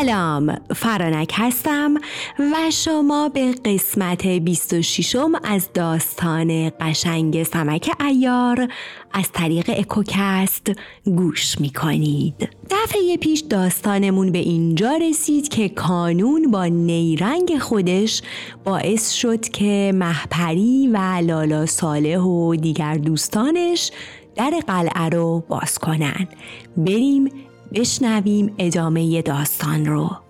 سلام فرانک هستم و شما به قسمت 26 از داستان قشنگ سمک ایار از طریق اکوکست گوش می کنید دفعه پیش داستانمون به اینجا رسید که کانون با نیرنگ خودش باعث شد که محپری و لالا صالح و دیگر دوستانش در قلعه رو باز کنن. بریم بشنویم ادامه داستان رو.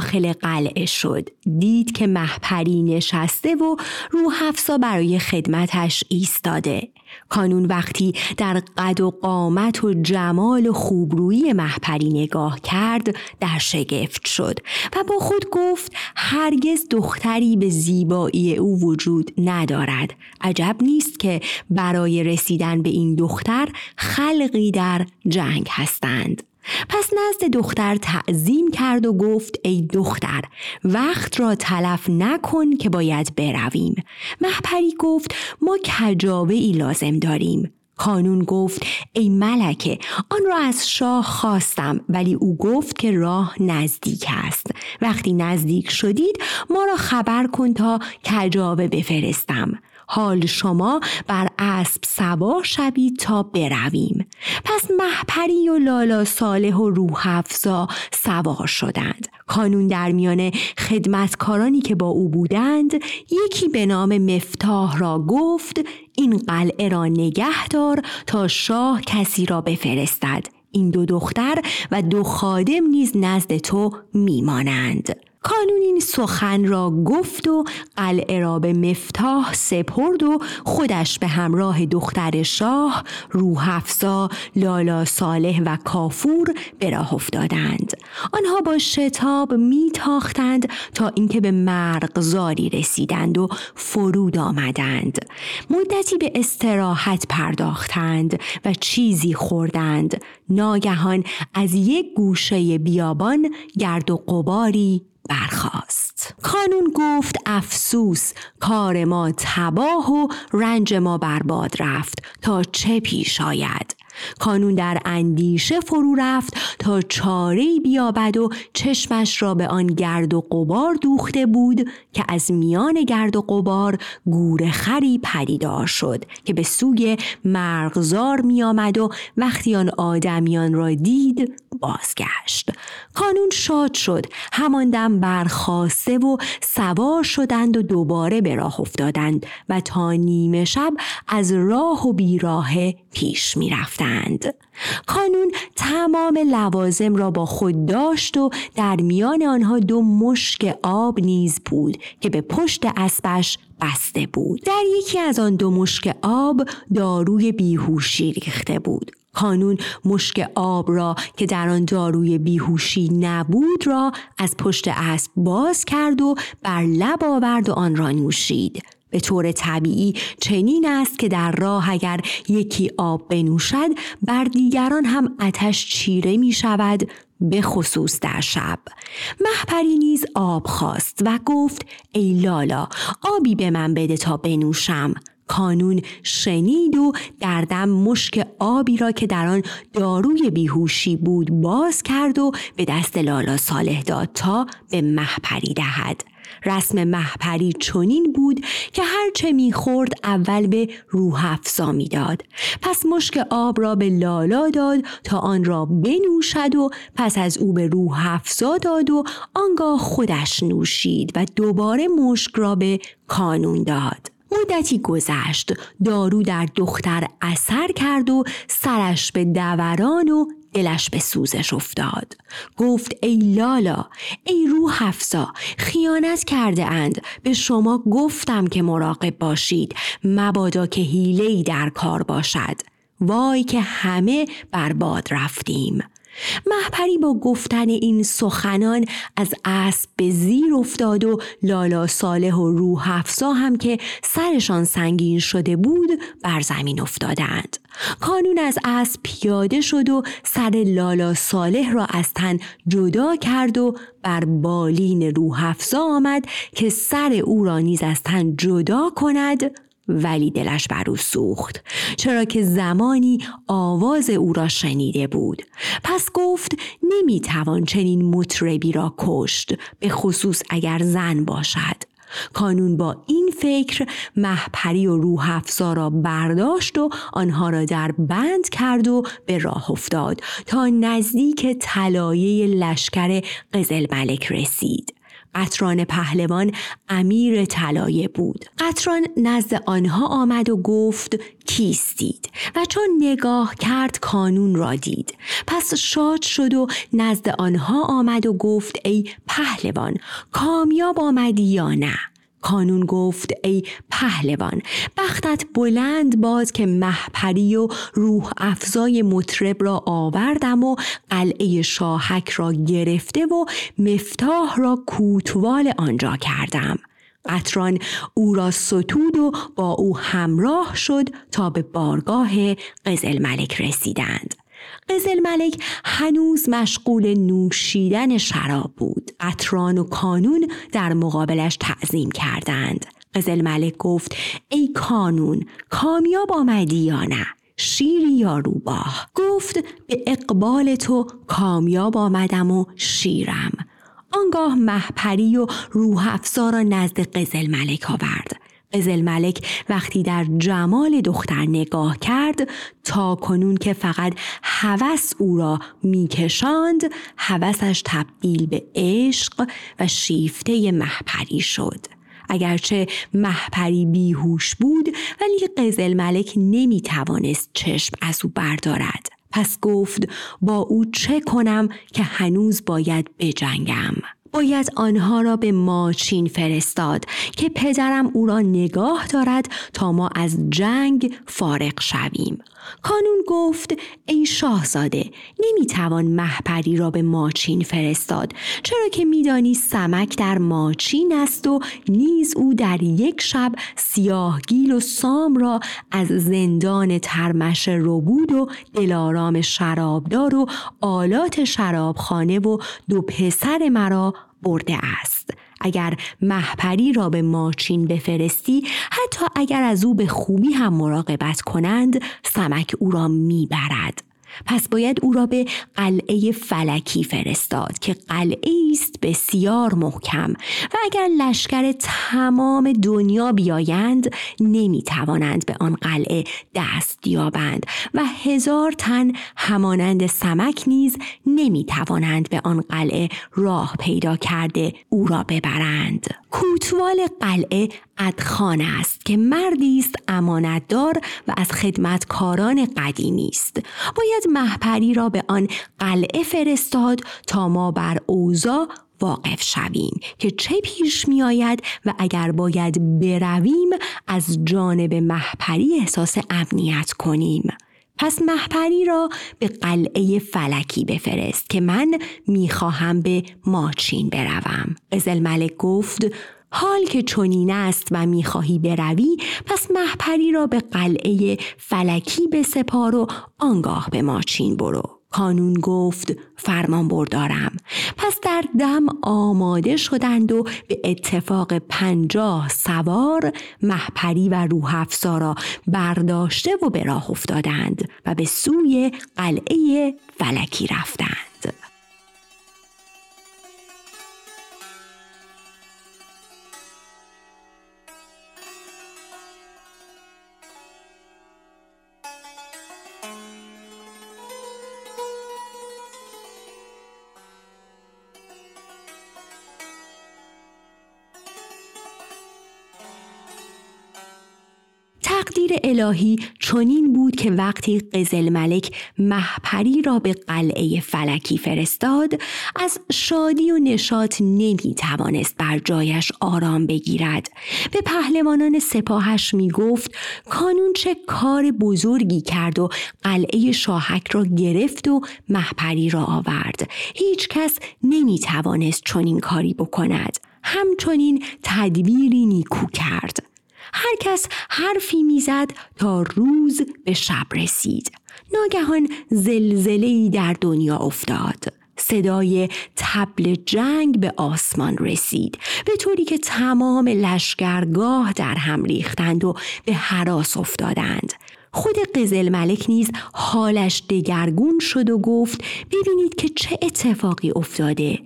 داخل قلعه شد. دید که محپری نشسته و روح برای خدمتش ایستاده. کانون وقتی در قد و قامت و جمال و خوبرویی محپری نگاه کرد در شگفت شد و با خود گفت هرگز دختری به زیبایی او وجود ندارد. عجب نیست که برای رسیدن به این دختر خلقی در جنگ هستند. پس نزد دختر تعظیم کرد و گفت ای دختر وقت را تلف نکن که باید برویم. محپری گفت ما کجاوه ای لازم داریم. کانون گفت ای ملکه آن را از شاه خواستم ولی او گفت که راه نزدیک است. وقتی نزدیک شدید ما را خبر کن تا کجاوه بفرستم. حال شما بر اسب سوار شوید تا برویم. پس محپری و لالا صالح و روح افزا سوار شدند. کانون در میان خدمتکارانی که با او بودند یکی به نام مفتاح را گفت این قلعه را نگه دار تا شاه کسی را بفرستد. این دو دختر و دو خادم نیز نزد تو میمانند. کانون این سخن را گفت و قلعه را به مفتاح سپرد و خودش به همراه دختر شاه روح افزا لالا صالح و کافور به راه افتادند. آنها با شتاب میتاختند تا اینکه به مرغزاری رسیدند و فرود آمدند. مدتی به استراحت پرداختند و چیزی خوردند. ناگهان از یک گوشه بیابان گرد و قباری برخاست. کانون گفت افسوس کار ما تباه و رنج ما برباد رفت. تا چه پیش آید؟ کانون در اندیشه فرو رفت تا چاره بیابد و چشمش را به آن گرد و قبار دوخته بود که از میان گرد و قبار گور خری پدیدار شد که به سوی مرغزار می آمد و وقتی آن آدمیان را دید بازگشت. کانون شاد شد. همان دم برخواسته و سوار شدند و دوباره به راه افتادند و تا نیمه شب از راه و بیراه پیش می رفتند. کانون تمام لوازم را با خود داشت و در میان آنها دو مشک آب نیز بود که به پشت اسبش بسته بود. در یکی از آن دو مشک آب داروی بیهوشی ریخته بود. کانون مشک آب را که در آن داروی بیهوشی نبود را از پشت اسب باز کرد و بر لب آورد و آن را نوشید. به طور طبیعی چنین است که در راه اگر یکی آب بنوشد بر دیگران هم آتش چیره می شود به خصوص در شب. محپری نیز آب خواست و گفت ای لالا آبی به من بده تا بنوشم. کانون شنید و دردم مشک آبی را که در آن داروی بیهوشی بود باز کرد و به دست لالا صالح داد تا به محپری دهد. رسم محپری چنین بود که هرچه می‌خورد اول به روح افزا می‌داد. پس مشک آب را به لالا داد تا آن را بنوشد و پس از او به روح افزا داد و آنگاه خودش نوشید و دوباره مشک را به کانون داد. مدتی گذشت. دارو در دختر اثر کرد و سرش به دوران و دلش به سوزش افتاد. گفت ای لالا ای روح افزا خیانت کرده اند. به شما گفتم که مراقب باشید. مبادا که حیلهای در کار باشد. وای که همه برباد رفتیم. محپری با گفتن این سخنان از اسب به زیر افتاد و لالا صالح و روح افزا هم که سرشان سنگین شده بود بر زمین افتادند. کانون از اسب پیاده شد و سر لالا صالح را از تن جدا کرد و بر بالین روح افزا آمد که سر او را نیز از تن جدا کند ولی دلش بر او سوخت چرا که زمانی آواز او را شنیده بود. پس گفت نمی‌توان چنین مطربی را کشت به خصوص اگر زن باشد. کانون با این فکر محپری و روح افزا را برداشت و آنها را در بند کرد و به راه افتاد تا نزدیک طلایه لشکر قزل ملک رسید. قطران پهلوان امیر طلایه بود. قطران نزد آنها آمد و گفت کیستید؟ و چون نگاه کرد کانون را دید. پس شاد شد و نزد آنها آمد و گفت ای پهلوان کامیاب آمدی یا نه؟ کانون گفت ای پهلوان بختت بلند باد که محپری و روح افزای مطرب را آوردم و قلعه شاهک را گرفته و مفتاح را کوتوال آنجا کردم. قطران او را ستود و با او همراه شد تا به بارگاه قزل ملک رسیدند. قزل ملک هنوز مشغول نوشیدن شراب بود. قطران و کانون در مقابلش تعظیم کردند. قزل ملک گفت ای کانون کامیاب آمدی یا نه؟ شیری یا روباه گفت به اقبال تو کامیاب آمدم و شیرم آنگاه محپری و روح افزا را نزد قزل ملک آورد قزل ملک وقتی در جمال دختر نگاه کرد تا کنون که فقط هوس او را میکشاند هوسش تبدیل به عشق و شیفته محپری شد. اگرچه محپری بیهوش بود ولی قزل ملک نمی توانست چشم از او بردارد. پس گفت با او چه کنم که هنوز باید بجنگم؟ باید آنها را به ماچین فرستاد که پدرم او را نگاه دارد تا ما از جنگ فارغ شویم. کانون گفت ای شاهزاده نمی‌توان محپری را به ماچین فرستاد چرا که میدانی سمک در ماچین است و نیز او در یک شب سیاهگیل و سام را از زندان ترمش ربود و دلارام شرابدار و آلات شرابخانه و دو پسر مرا برده است. اگر محپری را به ماچین بفرستی حتی اگر از او به خوبی هم مراقبت کنند سمک او را می‌برد. پس باید او را به قلعه فلکی فرستاد که قلعه است بسیار محکم و اگر لشکر تمام دنیا بیایند نمی توانند به آن قلعه دست یابند و هزار تن همانند سمک نیز نمی توانند به آن قلعه راه پیدا کرده او را ببرند. کوتوال قلعه ادخان است که مردی است امانتدار و از خدمتکاران قدیمی است. باید محپری را به آن قلعه فرستاد تا ما بر اوزا واقف شویم که چه پیش می آید و اگر باید برویم از جانب محپری احساس امنیت کنیم. پس محپری را به قلعه فلکی بفرست که من می‌خواهم به ماچین بروم. ازل ملک گفت حال که چنین است و می‌خواهی بروی پس محپری را به قلعه فلکی بسپار و آنگاه به ماچین برو. کانون گفت فرمان بردارم. پس در دم آماده شدند و به اتفاق پنجاه سوار محپری و روح را برداشته و به راه افتادند و به سوی قلعه فلکی رفتند. تقدیر الهی چنین بود که وقتی قزل ملک محپری را به قلعه فلکی فرستاد از شادی و نشاط نمی توانست بر جایش آرام بگیرد. به پهلوانان سپاهش می گفت کانون چه کار بزرگی کرد و قلعه شاهک را گرفت و محپری را آورد. هیچ کس نمی توانست چنین کاری بکند. همچنین تدبیری نیکو کرد. هر کس حرفی می‌زد تا روز به شب رسید. ناگهان زلزله در دنیا افتاد. صدای تبل جنگ به آسمان رسید. به طوری که تمام لشکرگاه در هم ریختند و به حراس افتادند. خود قزل ملک نیز حالش دگرگون شد و گفت ببینید که چه اتفاقی افتاده.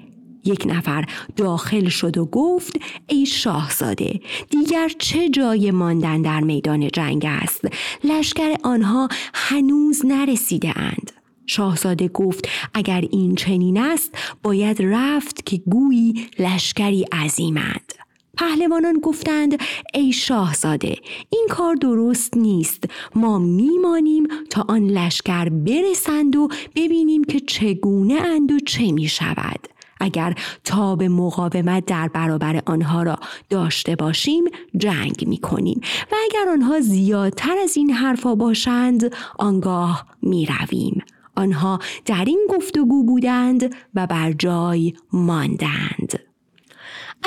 یک نفر داخل شد و گفت ای شاهزاده دیگر چه جای ماندن در میدان جنگ است؟ لشکر آنها هنوز نرسیده اند. شاهزاده گفت اگر این چنین است باید رفت که گویی لشکری عظیمند پهلوانان گفتند ای شاهزاده این کار درست نیست. ما میمانیم تا آن لشکر برسند و ببینیم که چگونه اند و چه می شود اگر تاب مقاومت در برابر آنها را داشته باشیم جنگ می کنیم و اگر آنها زیادتر از این حرفا باشند آنگاه می رویم. آنها در این گفتگو بودند و بر جای ماندند.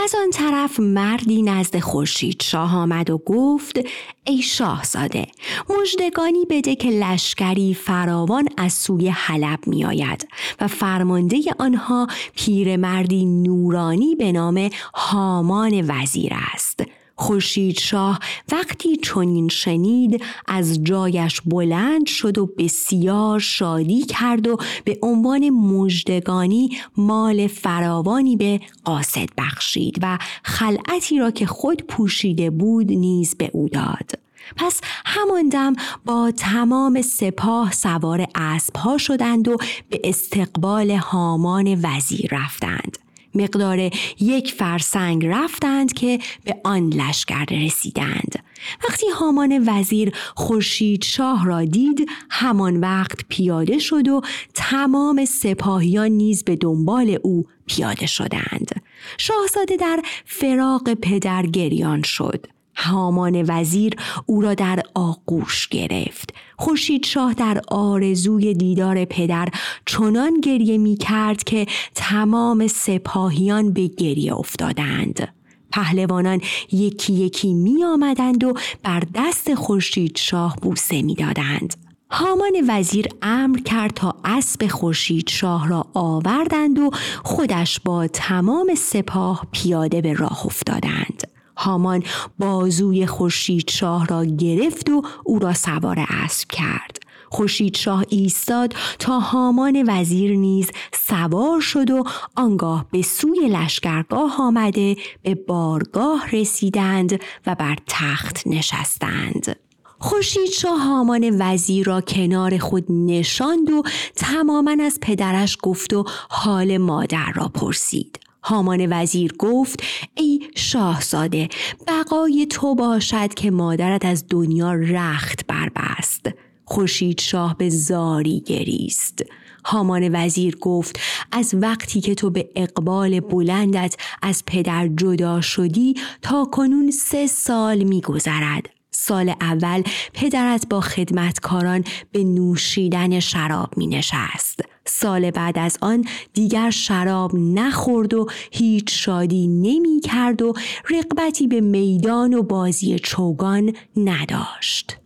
از آن طرف مردی نزد خورشید شاه آمد و گفت ای شاهزاده مژدگانی بده که لشکری فراوان از سوی حلب می آید و فرمانده آنها پیرمردی نورانی به نام هامان وزیر است. خورشید شاه وقتی چنین شنید از جایش بلند شد و بسیار شادی کرد و به عنوان مژدگانی مال فراوانی به قاصد بخشید و خلعتی را که خود پوشیده بود نیز به او داد. پس همان دم با تمام سپاه سوار اسبها شدند و به استقبال هامان وزیر رفتند. مقدار یک فرسنگ رفتند که به آن لشکر رسیدند. وقتی هامان وزیر خورشید شاه را دید همان وقت پیاده شد و تمام سپاهیان نیز به دنبال او پیاده شدند. شاهزاده در فراق پدر گریان شد. هامان وزیر او را در آغوش گرفت خورشید شاه در آرزوی دیدار پدر چنان گریه می کرد که تمام سپاهیان به گریه افتادند پهلوانان یکی یکی می آمدند و بر دست خورشید شاه بوسه می دادند. هامان وزیر امر کرد تا اسب خورشید شاه را آوردند و خودش با تمام سپاه پیاده به راه افتادند. هامان بازوی خورشید شاه را گرفت و او را سوار اسب کرد. خورشید شاه ایستاد تا هامان وزیر نیز سوار شد و آنگاه به سوی لشکرگاه آمده به بارگاه رسیدند و بر تخت نشستند. خورشید شاه هامان وزیر را کنار خود نشاند و تماما از پدرش گفت و حال مادر را پرسید. هامان وزیر گفت ای شاهزاده بقای تو باشد که مادرت از دنیا رخت بربست خورشید شاه به زاری گریست هامان وزیر گفت از وقتی که تو به اقبال بلندت از پدر جدا شدی تا کنون سه سال می گذرد. سال اول پدرت با خدمتکاران به نوشیدن شراب می نشست. سال بعد از آن دیگر شراب نخورد و هیچ شادی نمی کرد و رقبتی به میدان و بازی چوگان نداشت.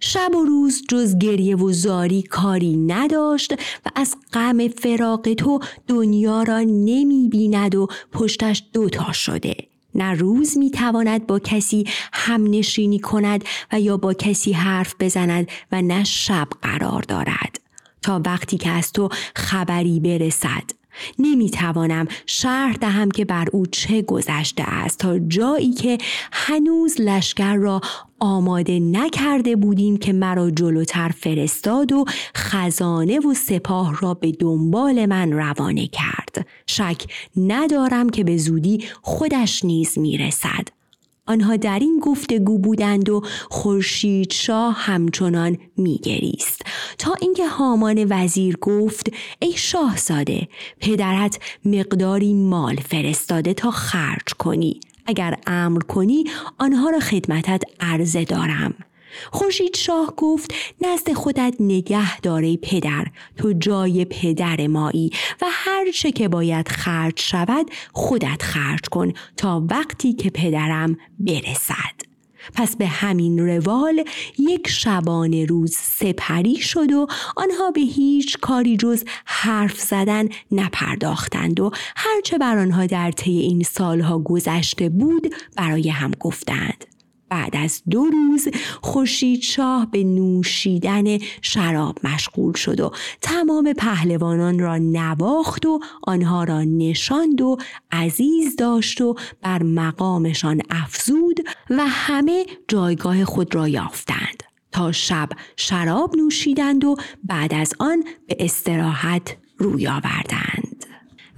شب و روز جز گریه و زاری کاری نداشت و از غم فراق تو دنیا را نمی بیند و پشتش دوتا شده. نه روز می تواند با کسی هم نشینی کند و یا با کسی حرف بزند و نه شب قرار دارد تا وقتی که از تو خبری برسد. نمی توانم شرح دهم که بر او چه گذشته است تا جایی که هنوز لشکر را آماده نکرده بودیم که مرا جلوتر فرستاد و خزانه و سپاه را به دنبال من روانه کرد. شک ندارم که به زودی خودش نیز می‌رسد. آنها در این گفتگو بودند و خورشید شاه همچنان میگریست. تا اینکه هامان وزیر گفت ای شاهزاده پدرت مقداری مال فرستاده تا خرج کنی. اگر امر کنی آنها را خدمتت عرضه دارم. خورشید شاه گفت نزد خودت نگه داره پدر تو جای پدر مایی و هر چه که باید خرج شود خودت خرج کن تا وقتی که پدرم برسد. پس به همین روال یک شبانه روز سپری شد و آنها به هیچ کاری جز حرف زدن نپرداختند و هرچه بر آنها در طی این سالها گذشته بود برای هم گفتند. بعد از دو روز خورشید شاه به نوشیدن شراب مشغول شد و تمام پهلوانان را نواخت و آنها را نشاند و عزیز داشت و بر مقامشان افزود و همه جایگاه خود را یافتند. تا شب شراب نوشیدند و بعد از آن به استراحت روی آوردند.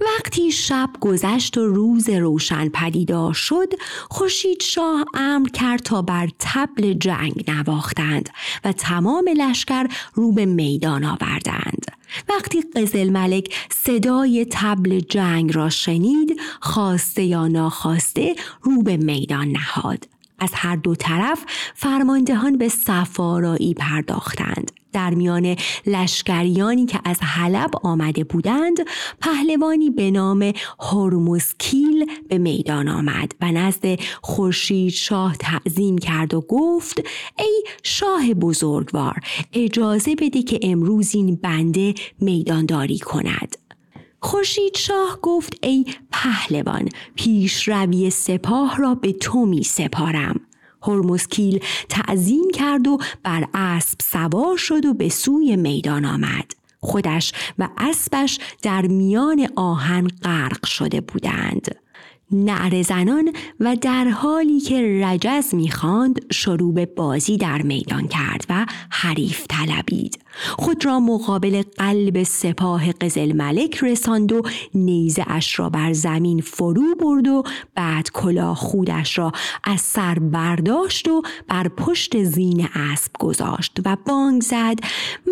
وقتی شب گذشت و روز روشن پدیدار شد خورشید شاه امر کرد تا بر تبل جنگ نواختند و تمام لشکر رو به میدان آوردند. وقتی قزل ملک صدای تبل جنگ را شنید خواسته یا ناخواسته رو به میدان نهاد. از هر دو طرف فرماندهان به سفارایی پرداختند. در میان لشکریانی که از حلب آمده بودند پهلوانی به نام هرمزکیل به میدان آمد و نزد خورشید شاه تعظیم کرد و گفت ای شاه بزرگوار اجازه بده که امروز این بنده میدانداری کند. خورشید شاه گفت ای پهلوان پیش روی سپاه را به تو می سپارم هرمزکیل تعظیم کرد و بر اسب سوار شد و به سوی میدان آمد. خودش و اسبش در میان آهن غرق شده بودند. نعر زنان و در حالی که رجز می‌خواند شروع به بازی در میدان کرد و حریف طلبید. خود را مقابل قلب سپاه قزل ملک رساند و نیزه اش را بر زمین فرو برد و بعد کلاه خودش را از سر برداشت و بر پشت زین اسب گذاشت و بانگ زد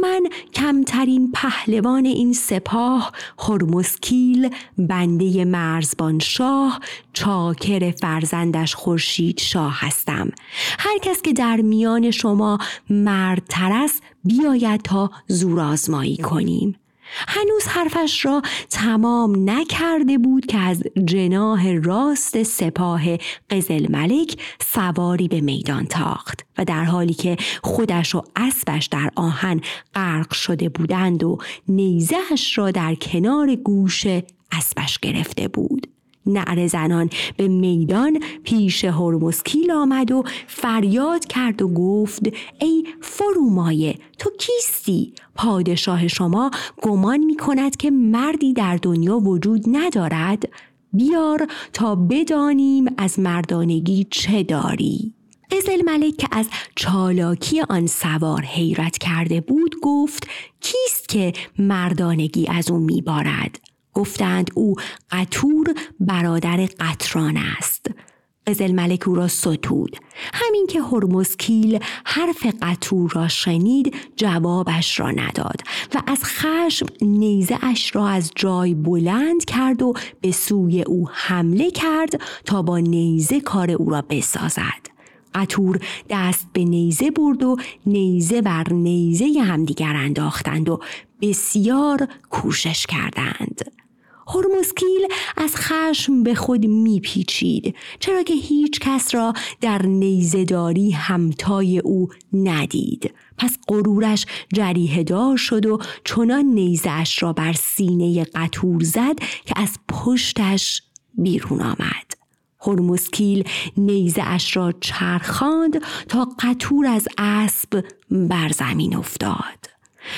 من کمترین پهلوان این سپاه هرمسکیل بنده مرزبان شاه چاکر فرزندش خورشید شاه هستم. هر کس که در میان شما مردتر است بیاید تا زورآزمایی کنیم. هنوز حرفش را تمام نکرده بود که از جناه راست سپاه قزل ملک سواری به میدان تاخت و در حالی که خودش و اسبش در آهن غرق شده بودند و نیزهش را در کنار گوش اسبش گرفته بود. نعر زنان به میدان پیش هرمسکیل آمد و فریاد کرد و گفت ای فرومایه تو کیستی؟ پادشاه شما گمان می کند که مردی در دنیا وجود ندارد؟ بیار تا بدانیم از مردانگی چه داری؟ قزل ملک که از چالاکی آن سوار حیرت کرده بود گفت کیست که مردانگی از او میبارد گفتند او قطور برادر قطران است. قزل ملک او را ستود. همین که هرمزکیل حرف قطور را شنید جوابش را نداد و از خشم نیزه اش را از جای بلند کرد و به سوی او حمله کرد تا با نیزه کار او را بسازد. قطور دست به نیزه برد و نیزه بر نیزه همدیگر انداختند و بسیار کوشش کردند. هرمزکیل از خشم به خود میپیچید چرا که هیچ کس را در نیزداری همتای او ندید. پس غرورش جریه دار شد و چنان نیزش را بر سینه قطور زد که از پشتش بیرون آمد. هرمزکیل نیزه اش را چرخاند تا قطور از اسب بر زمین افتاد.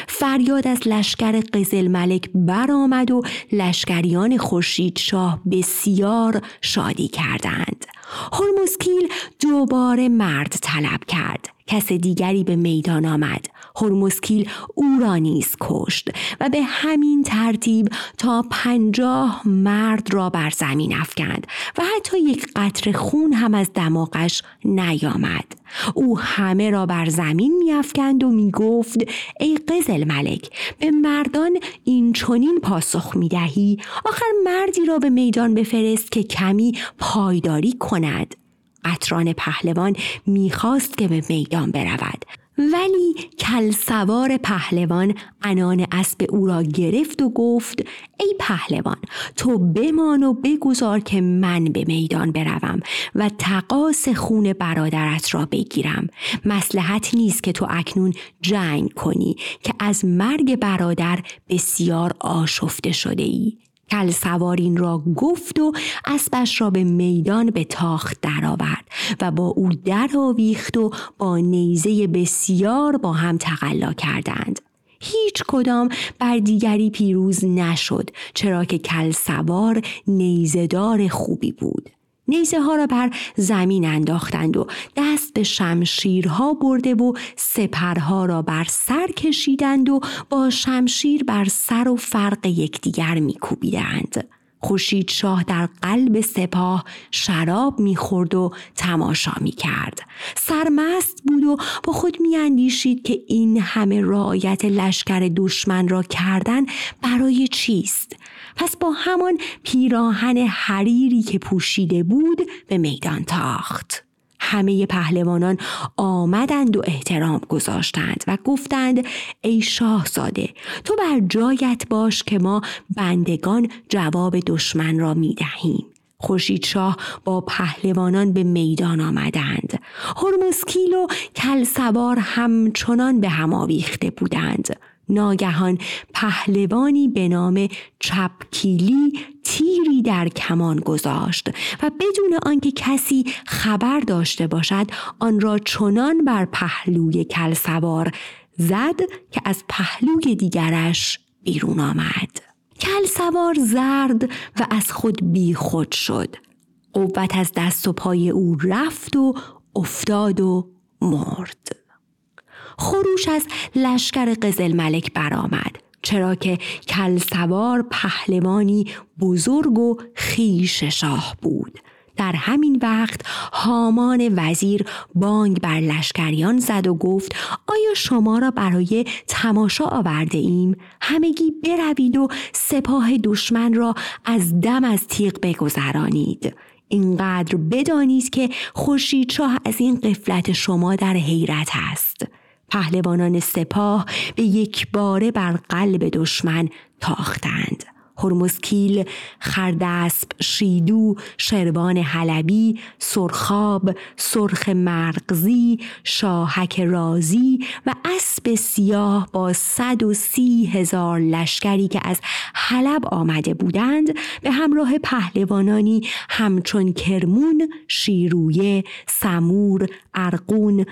فریاد از لشکر قزل ملک برآمد و لشکریان خورشید شاه بسیار شادی کردند. هرمزکیل دوباره مرد طلب کرد. کس دیگری به میدان آمد. هرمسکیل او را نیز کشت و به همین ترتیب تا پنجاه مرد را بر زمین افکند و حتی یک قطر خون هم از دماغش نیامد. او همه را بر زمین میافکند و می‌گفت ای قزل ملک به مردان این چنین پاسخ می‌دهی؟ آخر مردی را به میدان بفرست که کمی پایداری کند قطران پهلوان می‌خواست که به میدان برود. ولی کل سوار پهلوان انان اسب او را گرفت و گفت ای پهلوان تو بمان و بگذار که من به میدان بروم و تقاس خون برادرت را بگیرم. مسلحت نیست که تو اکنون جنگ کنی که از مرگ برادر بسیار آشفته شده ای. کل سوارین را گفت و اسبش را به میدان به تاخت درآورد و با او درآویخت و با نیزه بسیار با هم تقلا کردند. هیچ کدام بر دیگری پیروز نشد چرا که کل سوار نیزدار خوبی بود. نیزه ها را بر زمین انداختند و دست به شمشیرها برده و سپرها را بر سر کشیدند و با شمشیر بر سر و فرق یکدیگر میکوبیدند. خوشید شاه در قلب سپاه شراب می‌خورد و تماشا می‌کرد سرمست بود و با خود میاندیشید که این همه رعایت لشکر دشمن را کردن برای چیست پس با همان پیراهن حریری که پوشیده بود به میدان تاخت. همه پهلوانان آمدند و احترام گذاشتند و گفتند ای شاهزاده تو بر جایت باش که ما بندگان جواب دشمن را می دهیم. خورشید شاه با پهلوانان به میدان آمدند. هرمزکیل و کلسوار همچنان به هم آویخته بودند. ناگهان پهلوانی به نام چپکیلی تیری در کمان گذاشت و بدون آنکه کسی خبر داشته باشد آن را چنان بر پهلوی کلسوار زد که از پهلوی دیگرش بیرون آمد. کلسوار زرد و از خود بیخود شد. قوت از دست و پای او رفت و افتاد و مرد. خروش از لشکر قزل ملک برآمد چرا که کل سوار پهلوانی بزرگ و خیش شاه بود در همین وقت هامان وزیر بانگ بر لشکریان زد و گفت آیا شما را برای تماشا آورده ایم؟ همگی بروید و سپاه دشمن را از دم از تیغ بگذرانید. اینقدر بدانید که خورشید شاه از این قفلت شما در حیرت است. پهلوانان سپاه به یک باره بر قلب دشمن تاختند. هرمزکیل، خردسب، شیدو، شربان حلبی، سرخاب، سرخ مرغزی، شاهک رازی و اسب سیاه با صد و سی هزار لشکری که از حلب آمده بودند به همراه پهلوانانی همچون کرمون، شیرویه، سمور، ارقون،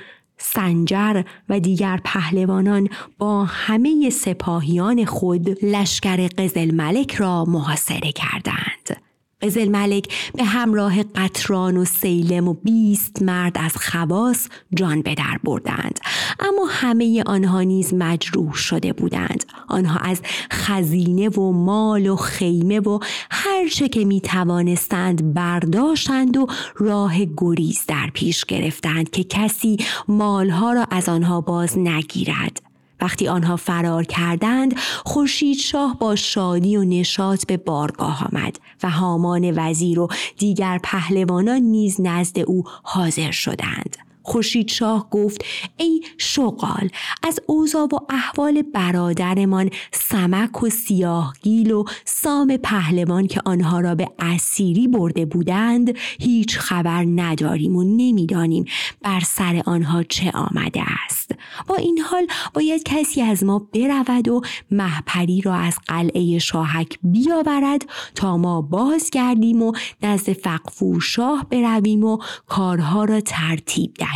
سنجر و دیگر پهلوانان با همه سپاهیان خود لشکر قزل ملک را محاصره کردند. قزل ملک به همراه قطران و سیلم و بیست مرد از خواس جان به در بردند. اما همه آنها نیز مجروح شده بودند. آنها از خزینه و مال و خیمه و هر چه که می توانستند برداشتند و راه گریز در پیش گرفتند که کسی مالها را از آنها باز نگیرد. وقتی آنها فرار کردند خورشید شاه با شادی و نشاط به بارگاه آمد و هامان وزیر و دیگر پهلوانان نیز نزد او حاضر شدند. خورشید شاه گفت ای شغال از اوضاع و احوال برادرمان سمک و سیاهگیل و سام پهلوان که آنها را به اسیری برده بودند هیچ خبر نداریم و نمی‌دانیم بر سر آنها چه آمده است. با این حال باید کسی از ما برود و محپری را از قلعه شاهک بیاورد تا ما بازگردیم و نزد فقفور شاه برویم و کارها را ترتیب دهیم.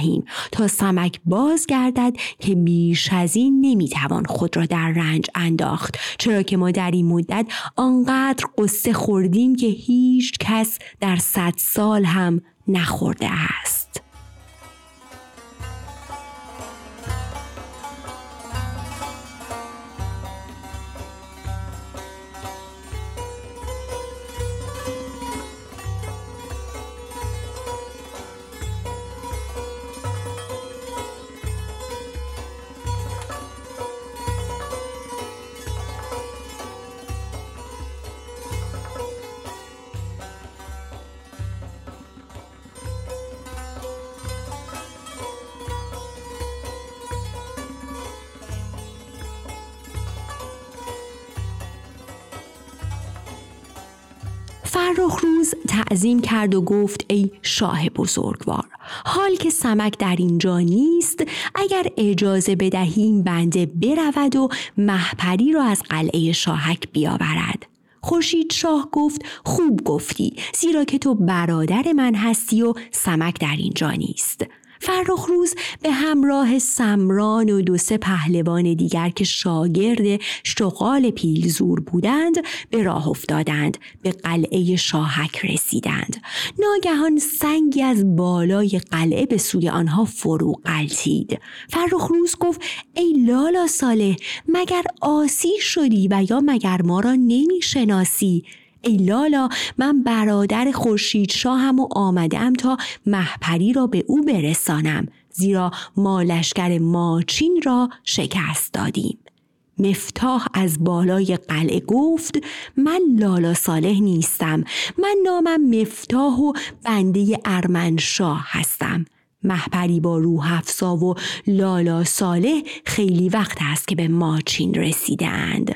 تا سمک بازگردد که بیش از این نمی‌توان خود را در رنج انداخت. چرا که ما در این مدت آنقدر قصه خوردیم که هیچ کس در صد سال هم نخورده است. تعظیم کرد و گفت ای شاه بزرگوار حال که سمک در اینجا نیست اگر اجازه بدهیم بنده برود و محپری را از قلعه شاهک بیاورد. خورشید شاه گفت خوب گفتی زیرا که تو برادر من هستی و سمک در اینجا نیست. فرخ روز به همراه سمران و دو سه پهلوان دیگر که شاگرد شغال پیلزور بودند به راه افتادند به قلعه شاهک رسیدند. ناگهان سنگی از بالای قلعه به سوی آنها فرو قلتید فرخ روز گفت ای لالا ساله مگر آسی شدی و یا مگر ما را نمی‌شناسی؟ ای لالا من برادر خورشید شاهم و آمدم تا محپری را به او برسانم زیرا ما لشکر ماچین را شکست دادیم. مفتاح از بالای قلعه گفت من لالا صالح نیستم من نامم مفتاح و بنده ارمنشاه هستم. محپری با روح افسا و لالا صالح خیلی وقت است که به ماچین رسیده اند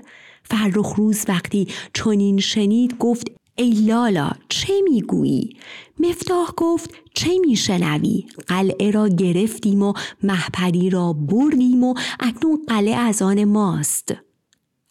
فرخ روز وقتی چنین شنید گفت ای لالا چه می‌گویی؟ مفتاح گفت چه میشنوی؟ قلعه را گرفتیم و محپری را بردیم و اکنون قلعه از آن ماست.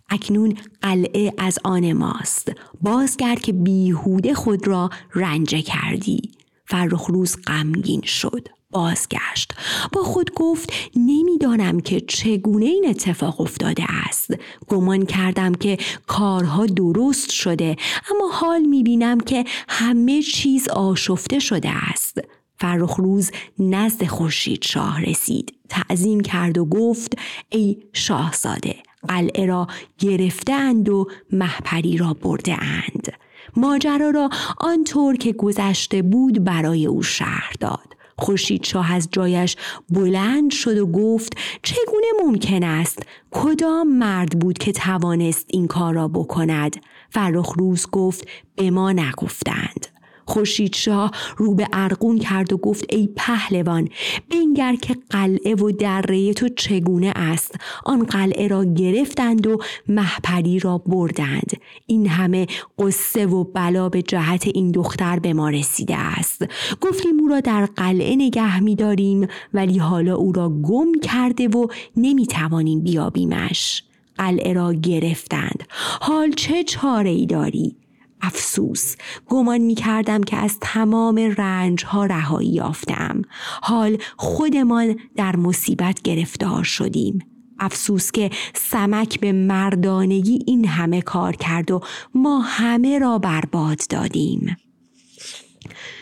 اکنون قلعه از آن ماست. بازگر که بیهوده خود را رنجه کردی. فرخ روز غمگین شد. بازگشت. با خود گفت نمی‌دانم که چگونه این اتفاق افتاده است. گمان کردم که کارها درست شده اما حال می‌بینم که همه چیز آشفته شده است. فرخ روز نزد خورشید شاه رسید. تعظیم کرد و گفت ای شاهزاده قلعه را گرفتند و محپری را برده اند. ماجرا را آنطور که گذشته بود برای او شهر داد. خورشید شاه از جایش بلند شد و گفت چگونه ممکن است؟ کدام مرد بود که توانست این کار را بکند؟ فرخ روز گفت به ما نگفتند. خورشید شاه رو به ارقون کرد و گفت ای پهلوان بنگر که قلعه و دره تو چگونه است؟ آن قلعه را گرفتند و محپری را بردند. این همه قصه و بلا به جهت این دختر به ما رسیده است. گفتیم او را در قلعه نگه می داریم ولی حالا او را گم کرده و نمی توانیم بیابیمش. قلعه را گرفتند. حال چه چاره ای داری؟ افسوس. گمان می کردم که از تمام رنج ها رهایی یافتم. حال خودمان در مصیبت گرفتار شدیم. افسوس که سمک به مردانگی این همه کار کرد و ما همه را برباد دادیم.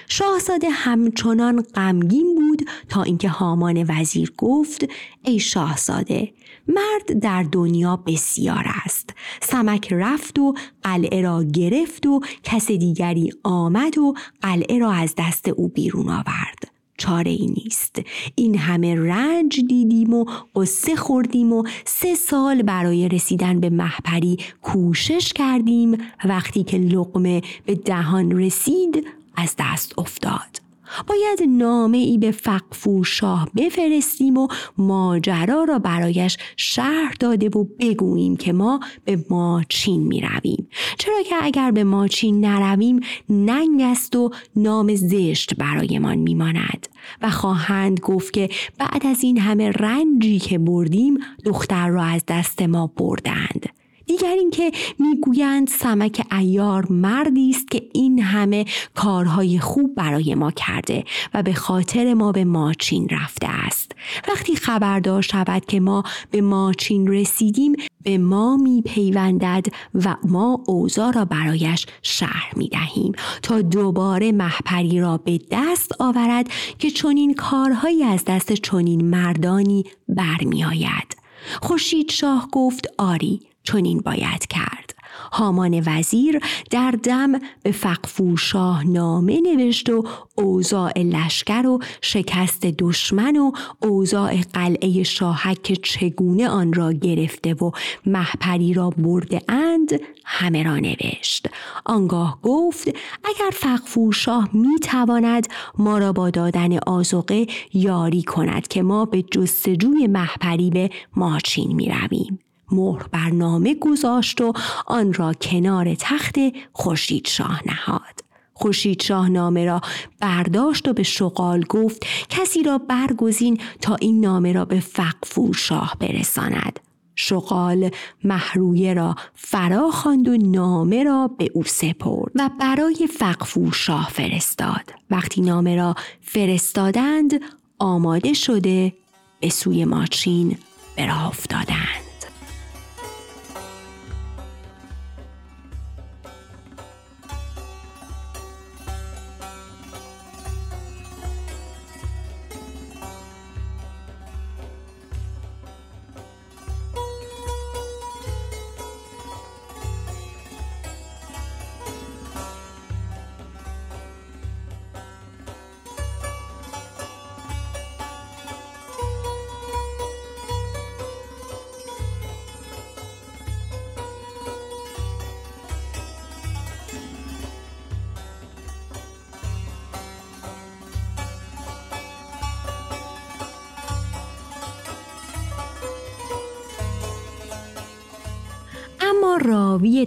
شاهزاده همچنان غمگین بود تا اینکه هامان وزیر گفت ای شاهزاده مرد در دنیا بسیار است. سمک رفت و قلعه را گرفت و کس دیگری آمد و قلعه را از دست او بیرون آورد. چاره ای نیست. این همه رنج دیدیم و قصه خوردیم و سه سال برای رسیدن به محپری کوشش کردیم. وقتی که لقمه به دهان رسید از دست افتاد. باید نامه ای به فقفور شاه بفرستیم و ماجرا را برایش شهر داده و بگوییم که ما به ماچین می رویم. چرا که اگر به ماچین نرویم ننگ است و نام زشت برایمان میماند. و خواهند گفت که بعد از این همه رنجی که بردیم دختر را از دست ما بردند. دیگر اینکه می‌گویند سمک ایار مردی است که این همه کارهای خوب برای ما کرده و به خاطر ما به ماچین رفته است. وقتی خبردار شود که ما به ماچین رسیدیم به ما میپیوندد و ما اوضاع را برایش شهر می دهیم تا دوباره محپری را به دست آورد که چنین کارهایی از دست چنین مردانی برمیآید. خورشید شاه گفت آری چنین باید کرد هامان وزیر در دم به فقفور شاه نامه نوشت و اوضاع لشکر و شکست دشمن و اوضاع قلعه شاهک که چگونه آن را گرفته و محپری را برده اند همه را نوشت آنگاه گفت اگر فقفور شاه می تواند ما را با دادن آزوقه یاری کند که ما به جستجوی محپری به ماچین می رویم. مهر بر نامه گذاشت و آن را کنار تخت خورشید شاه نهاد. خورشید شاه نامه را برداشت و به شغال گفت کسی را برگزین تا این نامه را به فقفور شاه برساند. شغال محرویه را فرا خواند و نامه را به او سپرد و برای فقفور شاه فرستاد. وقتی نامه را فرستادند آماده شده به سوی ماچین به راه افتادند.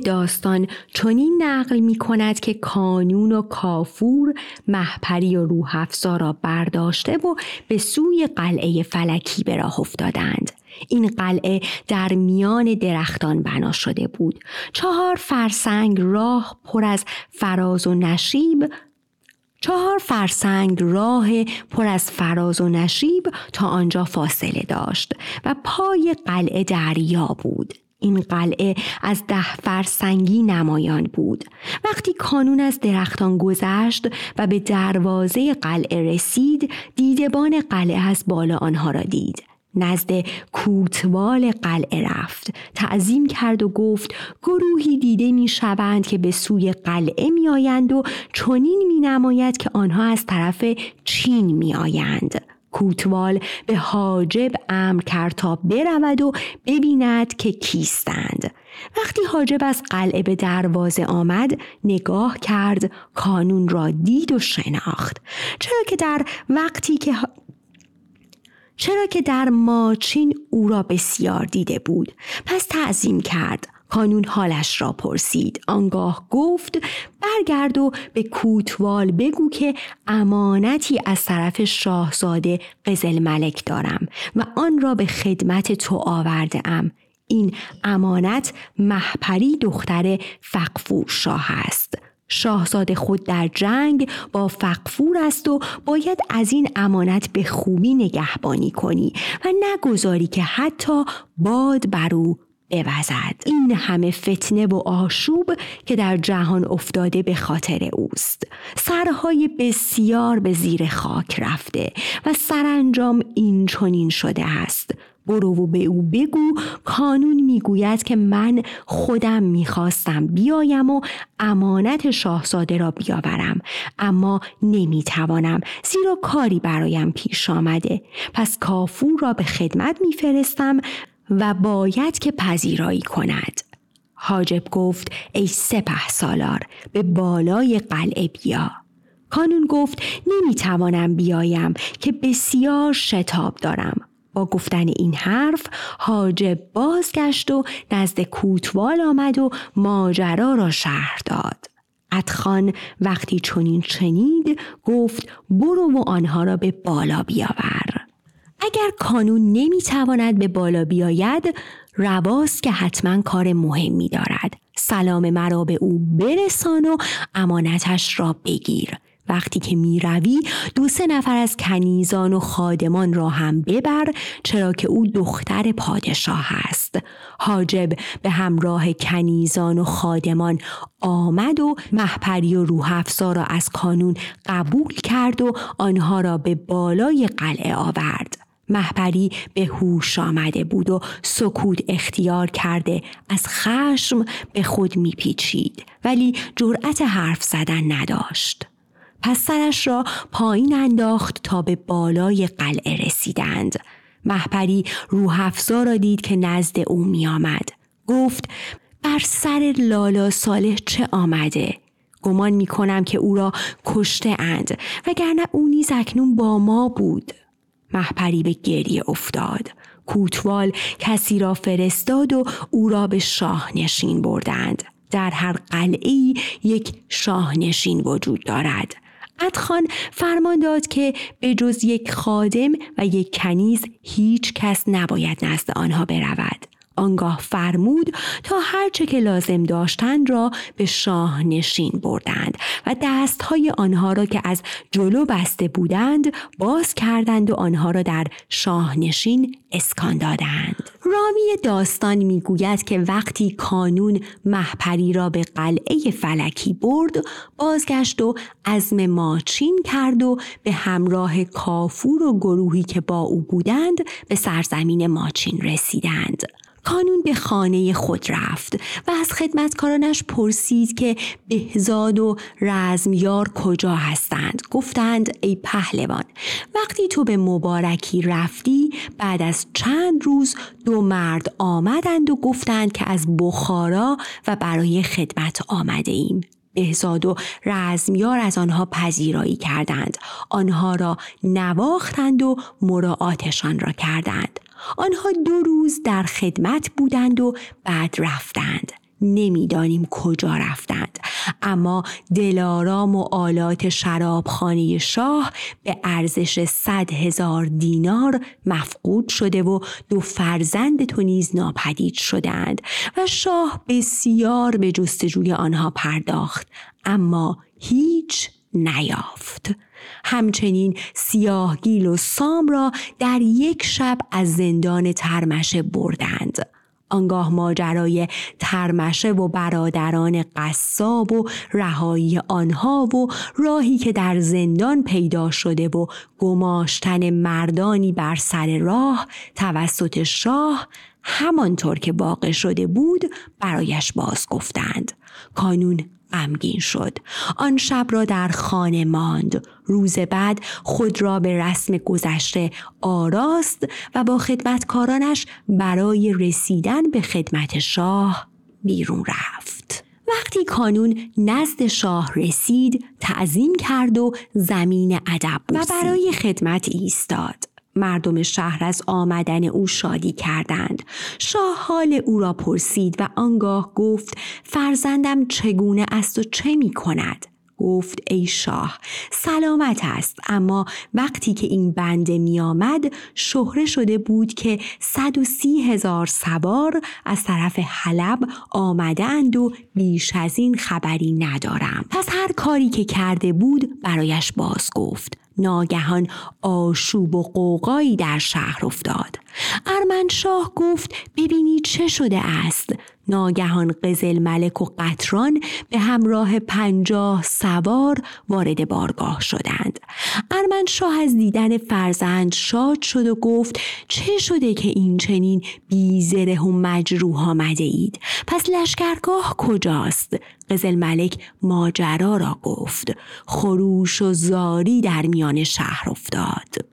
داستان چنین نقل می کند که کانون و کافور محپری و روحفزا را برداشته و به سوی قلعه فلکی به راه افتادند. این قلعه در میان درختان بنا شده بود. چهار فرسنگ راه پر از فراز و نشیب چهار فرسنگ راه پر از فراز و نشیب تا آنجا فاصله داشت و پای قلعه دریا بود. این قلعه از ده فرسنگی نمایان بود. وقتی کانون از درختان گذشت و به دروازه قلعه رسید دیدبان قلعه از بالا آنها را دید. نزد کوتوال قلعه رفت. تعظیم کرد و گفت گروهی دیده می شوند که به سوی قلعه می آیند و چنین می نماید که آنها از طرف چین می آیند کوتوال به حاجب امر کرد تا برود و ببیند که کیستند. وقتی حاجب از قلعه به دروازه آمد نگاه کرد کانون را دید و شناخت. چرا که در وقتی که چرا که در ماچین او را بسیار دیده بود. پس تعظیم کرد. کانون حالش را پرسید. آنگاه گفت برگرد و به کوتوال بگو که امانتی از طرف شاهزاده قزل ملک دارم و آن را به خدمت تو آورده ام این امانت محپری دختر فقفور شاه است. شاهزاده خود در جنگ با فقفور است و باید از این امانت به خوبی نگهبانی کنی و نگذاری که حتی باد بر او بوزد. این همه فتنه و آشوب که در جهان افتاده به خاطر اوست. سرهای بسیار به زیر خاک رفته و سرانجام این چنین شده است. برو و به او بگو کانون می‌گوید که من خودم می‌خواستم بیایم و امانت شاهزاده را بیاورم. اما نمی‌توانم زیرا کاری برایم پیش آمده. پس کافور را به خدمت میفرستم و باید که پذیرایی کند. حاجب گفت ای سپه سالار به بالای قلعه بیا. کانون گفت نمی‌توانم بیایم که بسیار شتاب دارم. با گفتن این حرف حاجب بازگشت و نزد کوتوال آمد و ماجرا را شهر داد. ادخان وقتی چنین شنید گفت برو و آنها را به بالا بیاور. اگر کانون نمی‌تواند به بالا بیاید رواست که حتما کار مهمی دارد. سلام مرا به او برسان و امانتش را بگیر. وقتی که می روی دو سه نفر از کنیزان و خادمان را هم ببر چرا که او دختر پادشاه است. حاجب به همراه کنیزان و خادمان آمد و محپری و روح را از کانون قبول کرد و آنها را به بالای قلعه آورد. محبری به هوش آمده بود و سکوت اختیار کرده از خشم به خود میپیچید ولی جرأت حرف زدن نداشت پس سرش را پایین انداخت تا به بالای قلعه رسیدند محپری روح را دید که نزد او می آمد. گفت بر سر لالا صالح چه آمده؟ گمان می کنم که او را کشته اند وگرنه او نیز اکنون با ما بود. محپری به گریه افتاد. کوتوال کسی را فرستاد و او را به شاهنشین بردند. در هر قلعه یک شاهنشین وجود دارد. ادخان فرمان داد که به جز یک خادم و یک کنیز هیچ کس نباید نزد آنها برود. آنگاه فرمود تا هرچه که لازم داشتند را به شاه نشین بردند و دستهای آنها را که از جلو بسته بودند باز کردند و آنها را در شاهنشین اسکان دادند. رامی داستان می‌گوید که وقتی کانون محپری را به قلعه فلکی برد بازگشت و عزم ماچین کرد و به همراه کافور و گروهی که با او بودند به سرزمین ماچین رسیدند. کانون به خانه خود رفت و از خدمتکارانش پرسید که بهزاد و رزمیار کجا هستند. گفتند ای پهلوان وقتی تو به مبارکی رفتی بعد از چند روز دو مرد آمدند و گفتند که از بخارا و برای خدمت آمده ایم. بهزاد و رزمیار از آنها پذیرایی کردند. آنها را نواختند و مراعاتشان را کردند. آنها دو روز در خدمت بودند و بعد رفتند. نمی‌دانیم کجا رفتند. اما دلارام و آلات شرابخانه شاه به ارزش صد هزار دینار مفقود شده و دو فرزند تو نیز ناپدید شدند و شاه بسیار به جستجوی آنها پرداخت. اما هیچ نیافت. همچنین سیاهگیل و سام را در یک شب از زندان ترمشه بردند. آنگاه ماجرای ترمشه و برادران قصاب و رهایی آنها و راهی که در زندان پیدا شده و گماشتن مردانی بر سر راه توسط شاه همانطور که واقع شده بود برایش باز گفتند کانون غمگین شد. آن شب را در خانه ماند. روز بعد خود را به رسم گذشته آراست و با خدمتکارانش برای رسیدن به خدمت شاه بیرون رفت. وقتی کانون نزد شاه رسید تعظیم کرد و زمین ادب و برای خدمت ایستاد. مردم شهر از آمدن او شادی کردند. شاه حال او را پرسید و آنگاه گفت فرزندم چگونه است و چه می کند؟ گفت ای شاه سلامت است اما وقتی که این بنده می آمد شهره شده بود که صد و سی هزار سوار از طرف حلب آمده اند و بیش از این خبری ندارم. پس هر کاری که کرده بود برایش باز گفت. ناگهان آشوب و قوقایی در شهر افتاد. ارمنشاه گفت ببینی چه شده است؟ ناگهان قزل ملک و قطران به همراه پنجاه سوار وارد بارگاه شدند. ارمنشاه از دیدن فرزند شاد شد و گفت چه شده که این چنین بیزره و مجروح آمده اید پس لشکرگاه کجاست؟ قزل ملک ماجرا را گفت. خروش و زاری در میان شهر افتاد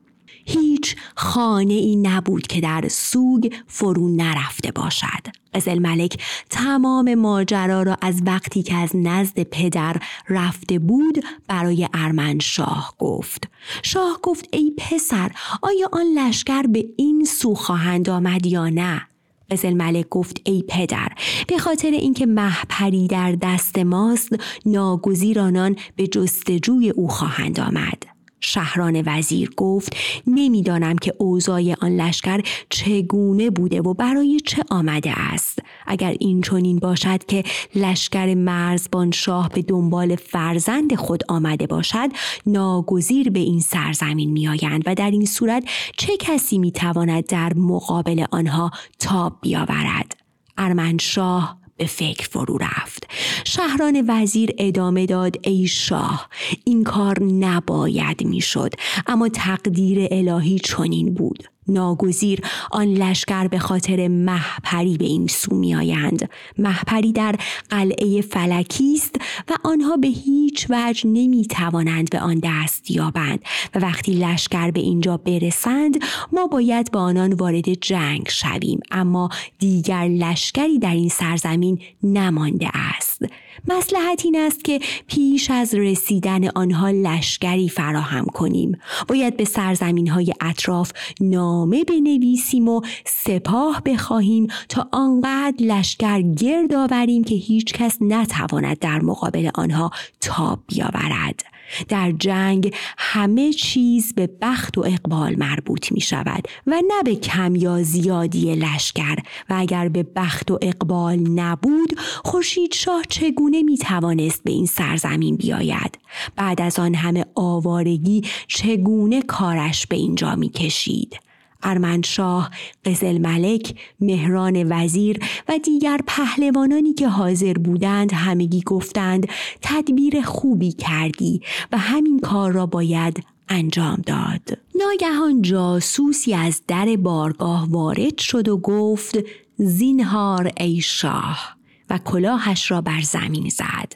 هیچ خانه ای نبود که در سوگ فرو نرفته باشد. قزل ملک تمام ماجرا را از وقتی که از نزد پدر رفته بود برای ارمن شاه گفت. شاه گفت ای پسر آیا آن لشکر به این سو خواهند آمد یا نه؟ قزل ملک گفت ای پدر به خاطر اینکه محپری در دست ماست ناگزیر آنان به جستجوی او خواهند آمد شهران وزیر گفت نمی‌دانم که اوضاع آن لشکر چگونه بوده و برای چه آمده است. اگر این چنین باشد که لشکر مرزبان شاه به دنبال فرزند خود آمده باشد ناگزیر به این سرزمین میآیند و در این صورت چه کسی می‌تواند در مقابل آنها تاب بیاورد؟ ارمنشاه به فکر فرو رفت. شهران وزیر ادامه داد ای شاه این کار نباید می‌شد اما تقدیر الهی چنین بود. ناگزیر آن لشکر به خاطر محپری به این سو میآیند. محپری در قلعه فلکی است و آنها به هیچ وجه نمی توانند به آن دست یابند و وقتی لشکر به اینجا برسند ما باید با آنان وارد جنگ شویم اما دیگر لشکری در این سرزمین نمانده است. مسلحت این است که پیش از رسیدن آنها لشکری فراهم کنیم. باید به سرزمین های اطراف نام نامه بنویسیم و سپاه بخواهیم تا آنقدر لشکر گرد آوریم که هیچ کس نتواند در مقابل آنها تاب بیاورد. در جنگ همه چیز به بخت و اقبال مربوط می شود و نه به کم یا زیادی لشکر. و اگر به بخت و اقبال نبود خورشید شاه چگونه می توانست به این سرزمین بیاید؟ بعد از آن همه آوارگی چگونه کارش به اینجا می کشید ارمنشاه، قزل ملک، مهران وزیر و دیگر پهلوانانی که حاضر بودند همگی گفتند تدبیر خوبی کردی و همین کار را باید انجام داد. ناگهان جاسوسی از در بارگاه وارد شد و گفت زینهار ای شاه. و کلاهش را بر زمین زد.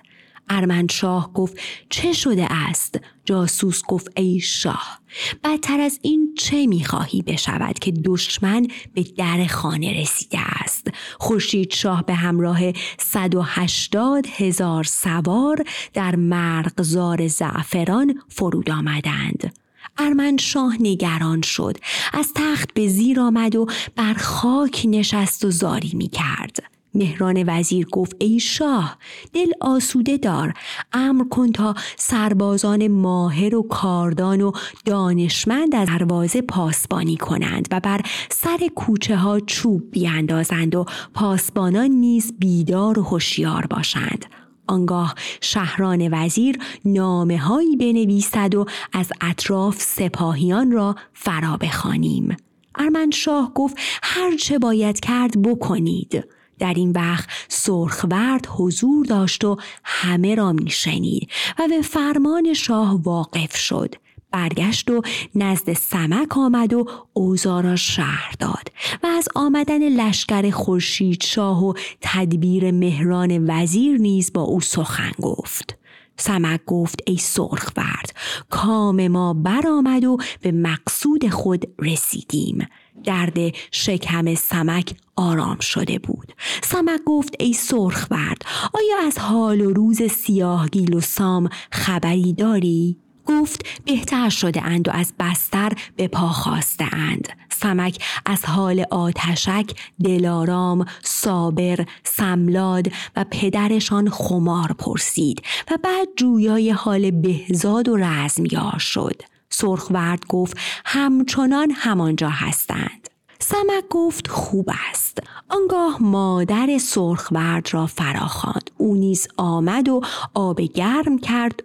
ارمنشاه گفت چه شده است؟ جاسوس گفت ای شاه بدتر از این چه می‌خواهی بشود که دشمن به در خانه رسیده است خورشید شاه به همراه 180 هزار سوار در مرغزار زعفران فرود آمدند ارمن شاه نگران شد از تخت به زیر آمد و بر خاک نشست و زاری می کرد مهران وزیر گفت ای شاه دل آسوده دار. امر کن تا سربازان ماهر و کاردان و دانشمند از دروازه پاسبانی کنند و بر سر کوچه ها چوب بیاندازند و پاسبانان نیز بیدار و هوشیار باشند. آنگاه شهران وزیر نامه هایی بنویسد و از اطراف سپاهیان را فرا بخوانیم. ارمن شاه گفت هر چه باید کرد بکنید. در این وقت سرخورد حضور داشت و همه را میشنید و به فرمان شاه واقف شد. برگشت و نزد سمک آمد و اوزارا را شهر داد و از آمدن لشکر خورشید شاه و تدبیر مهران وزیر نیز با او سخن گفت. سمک گفت ای سرخ ورد کام ما برآمد و به مقصود خود رسیدیم. درد شکم سمک آرام شده بود سمک گفت ای سرخ ورد آیا از حال و روز سیاهگیل و سام خبری داری؟ گفت بهتر شده اند و از بستر به پا خواسته اند. سمک از حال آتشک، دلارام، صابر، سملاد و پدرشان خمار پرسید و بعد جویای حال بهزاد و رزمیار شد. سرخورد گفت همچنان همانجا هستند. سمک گفت خوب است. آنگاه مادر سرخورد را فراخواند. او نیز آمد و آب گرم کرد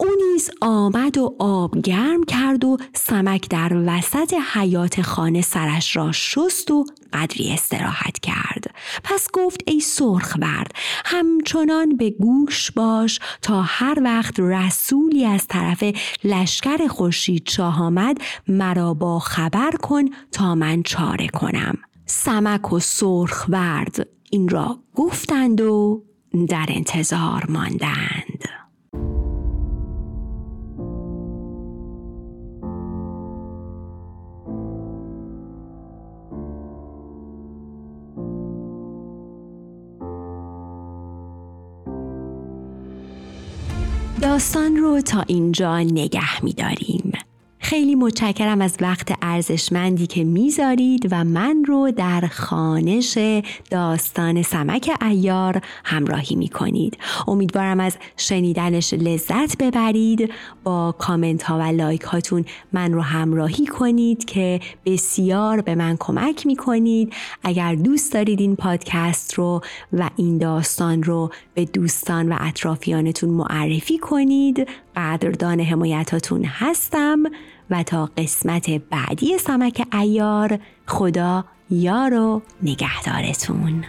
او نیز آمد و آب گرم کرد و سمک در وسط حیات خانه سرش را شست و قدری استراحت کرد. پس گفت ای سرخ ورد همچنان به گوش باش تا هر وقت رسولی از طرف لشکر خورشید شاه آمد مرا با خبر کن تا من چاره کنم. سمک و سرخ ورد این را گفتند و در انتظار ماندند. داستان رو تا اینجا نگه میداریم. خیلی متشکرم از وقت ارزشمندی که می‌ذارید و من رو در خانش داستان سمک ایار همراهی می‌کنید. امیدوارم از شنیدنش لذت ببرید. با کامنت ها و لایک هاتون من رو همراهی کنید که بسیار به من کمک می‌کنید. اگر دوست دارید این پادکست رو و این داستان رو به دوستان و اطرافیانتون معرفی کنید قدردان حمایتاتون هستم. و تا قسمت بعدی سمک ایار خدا یار و نگهدارتون.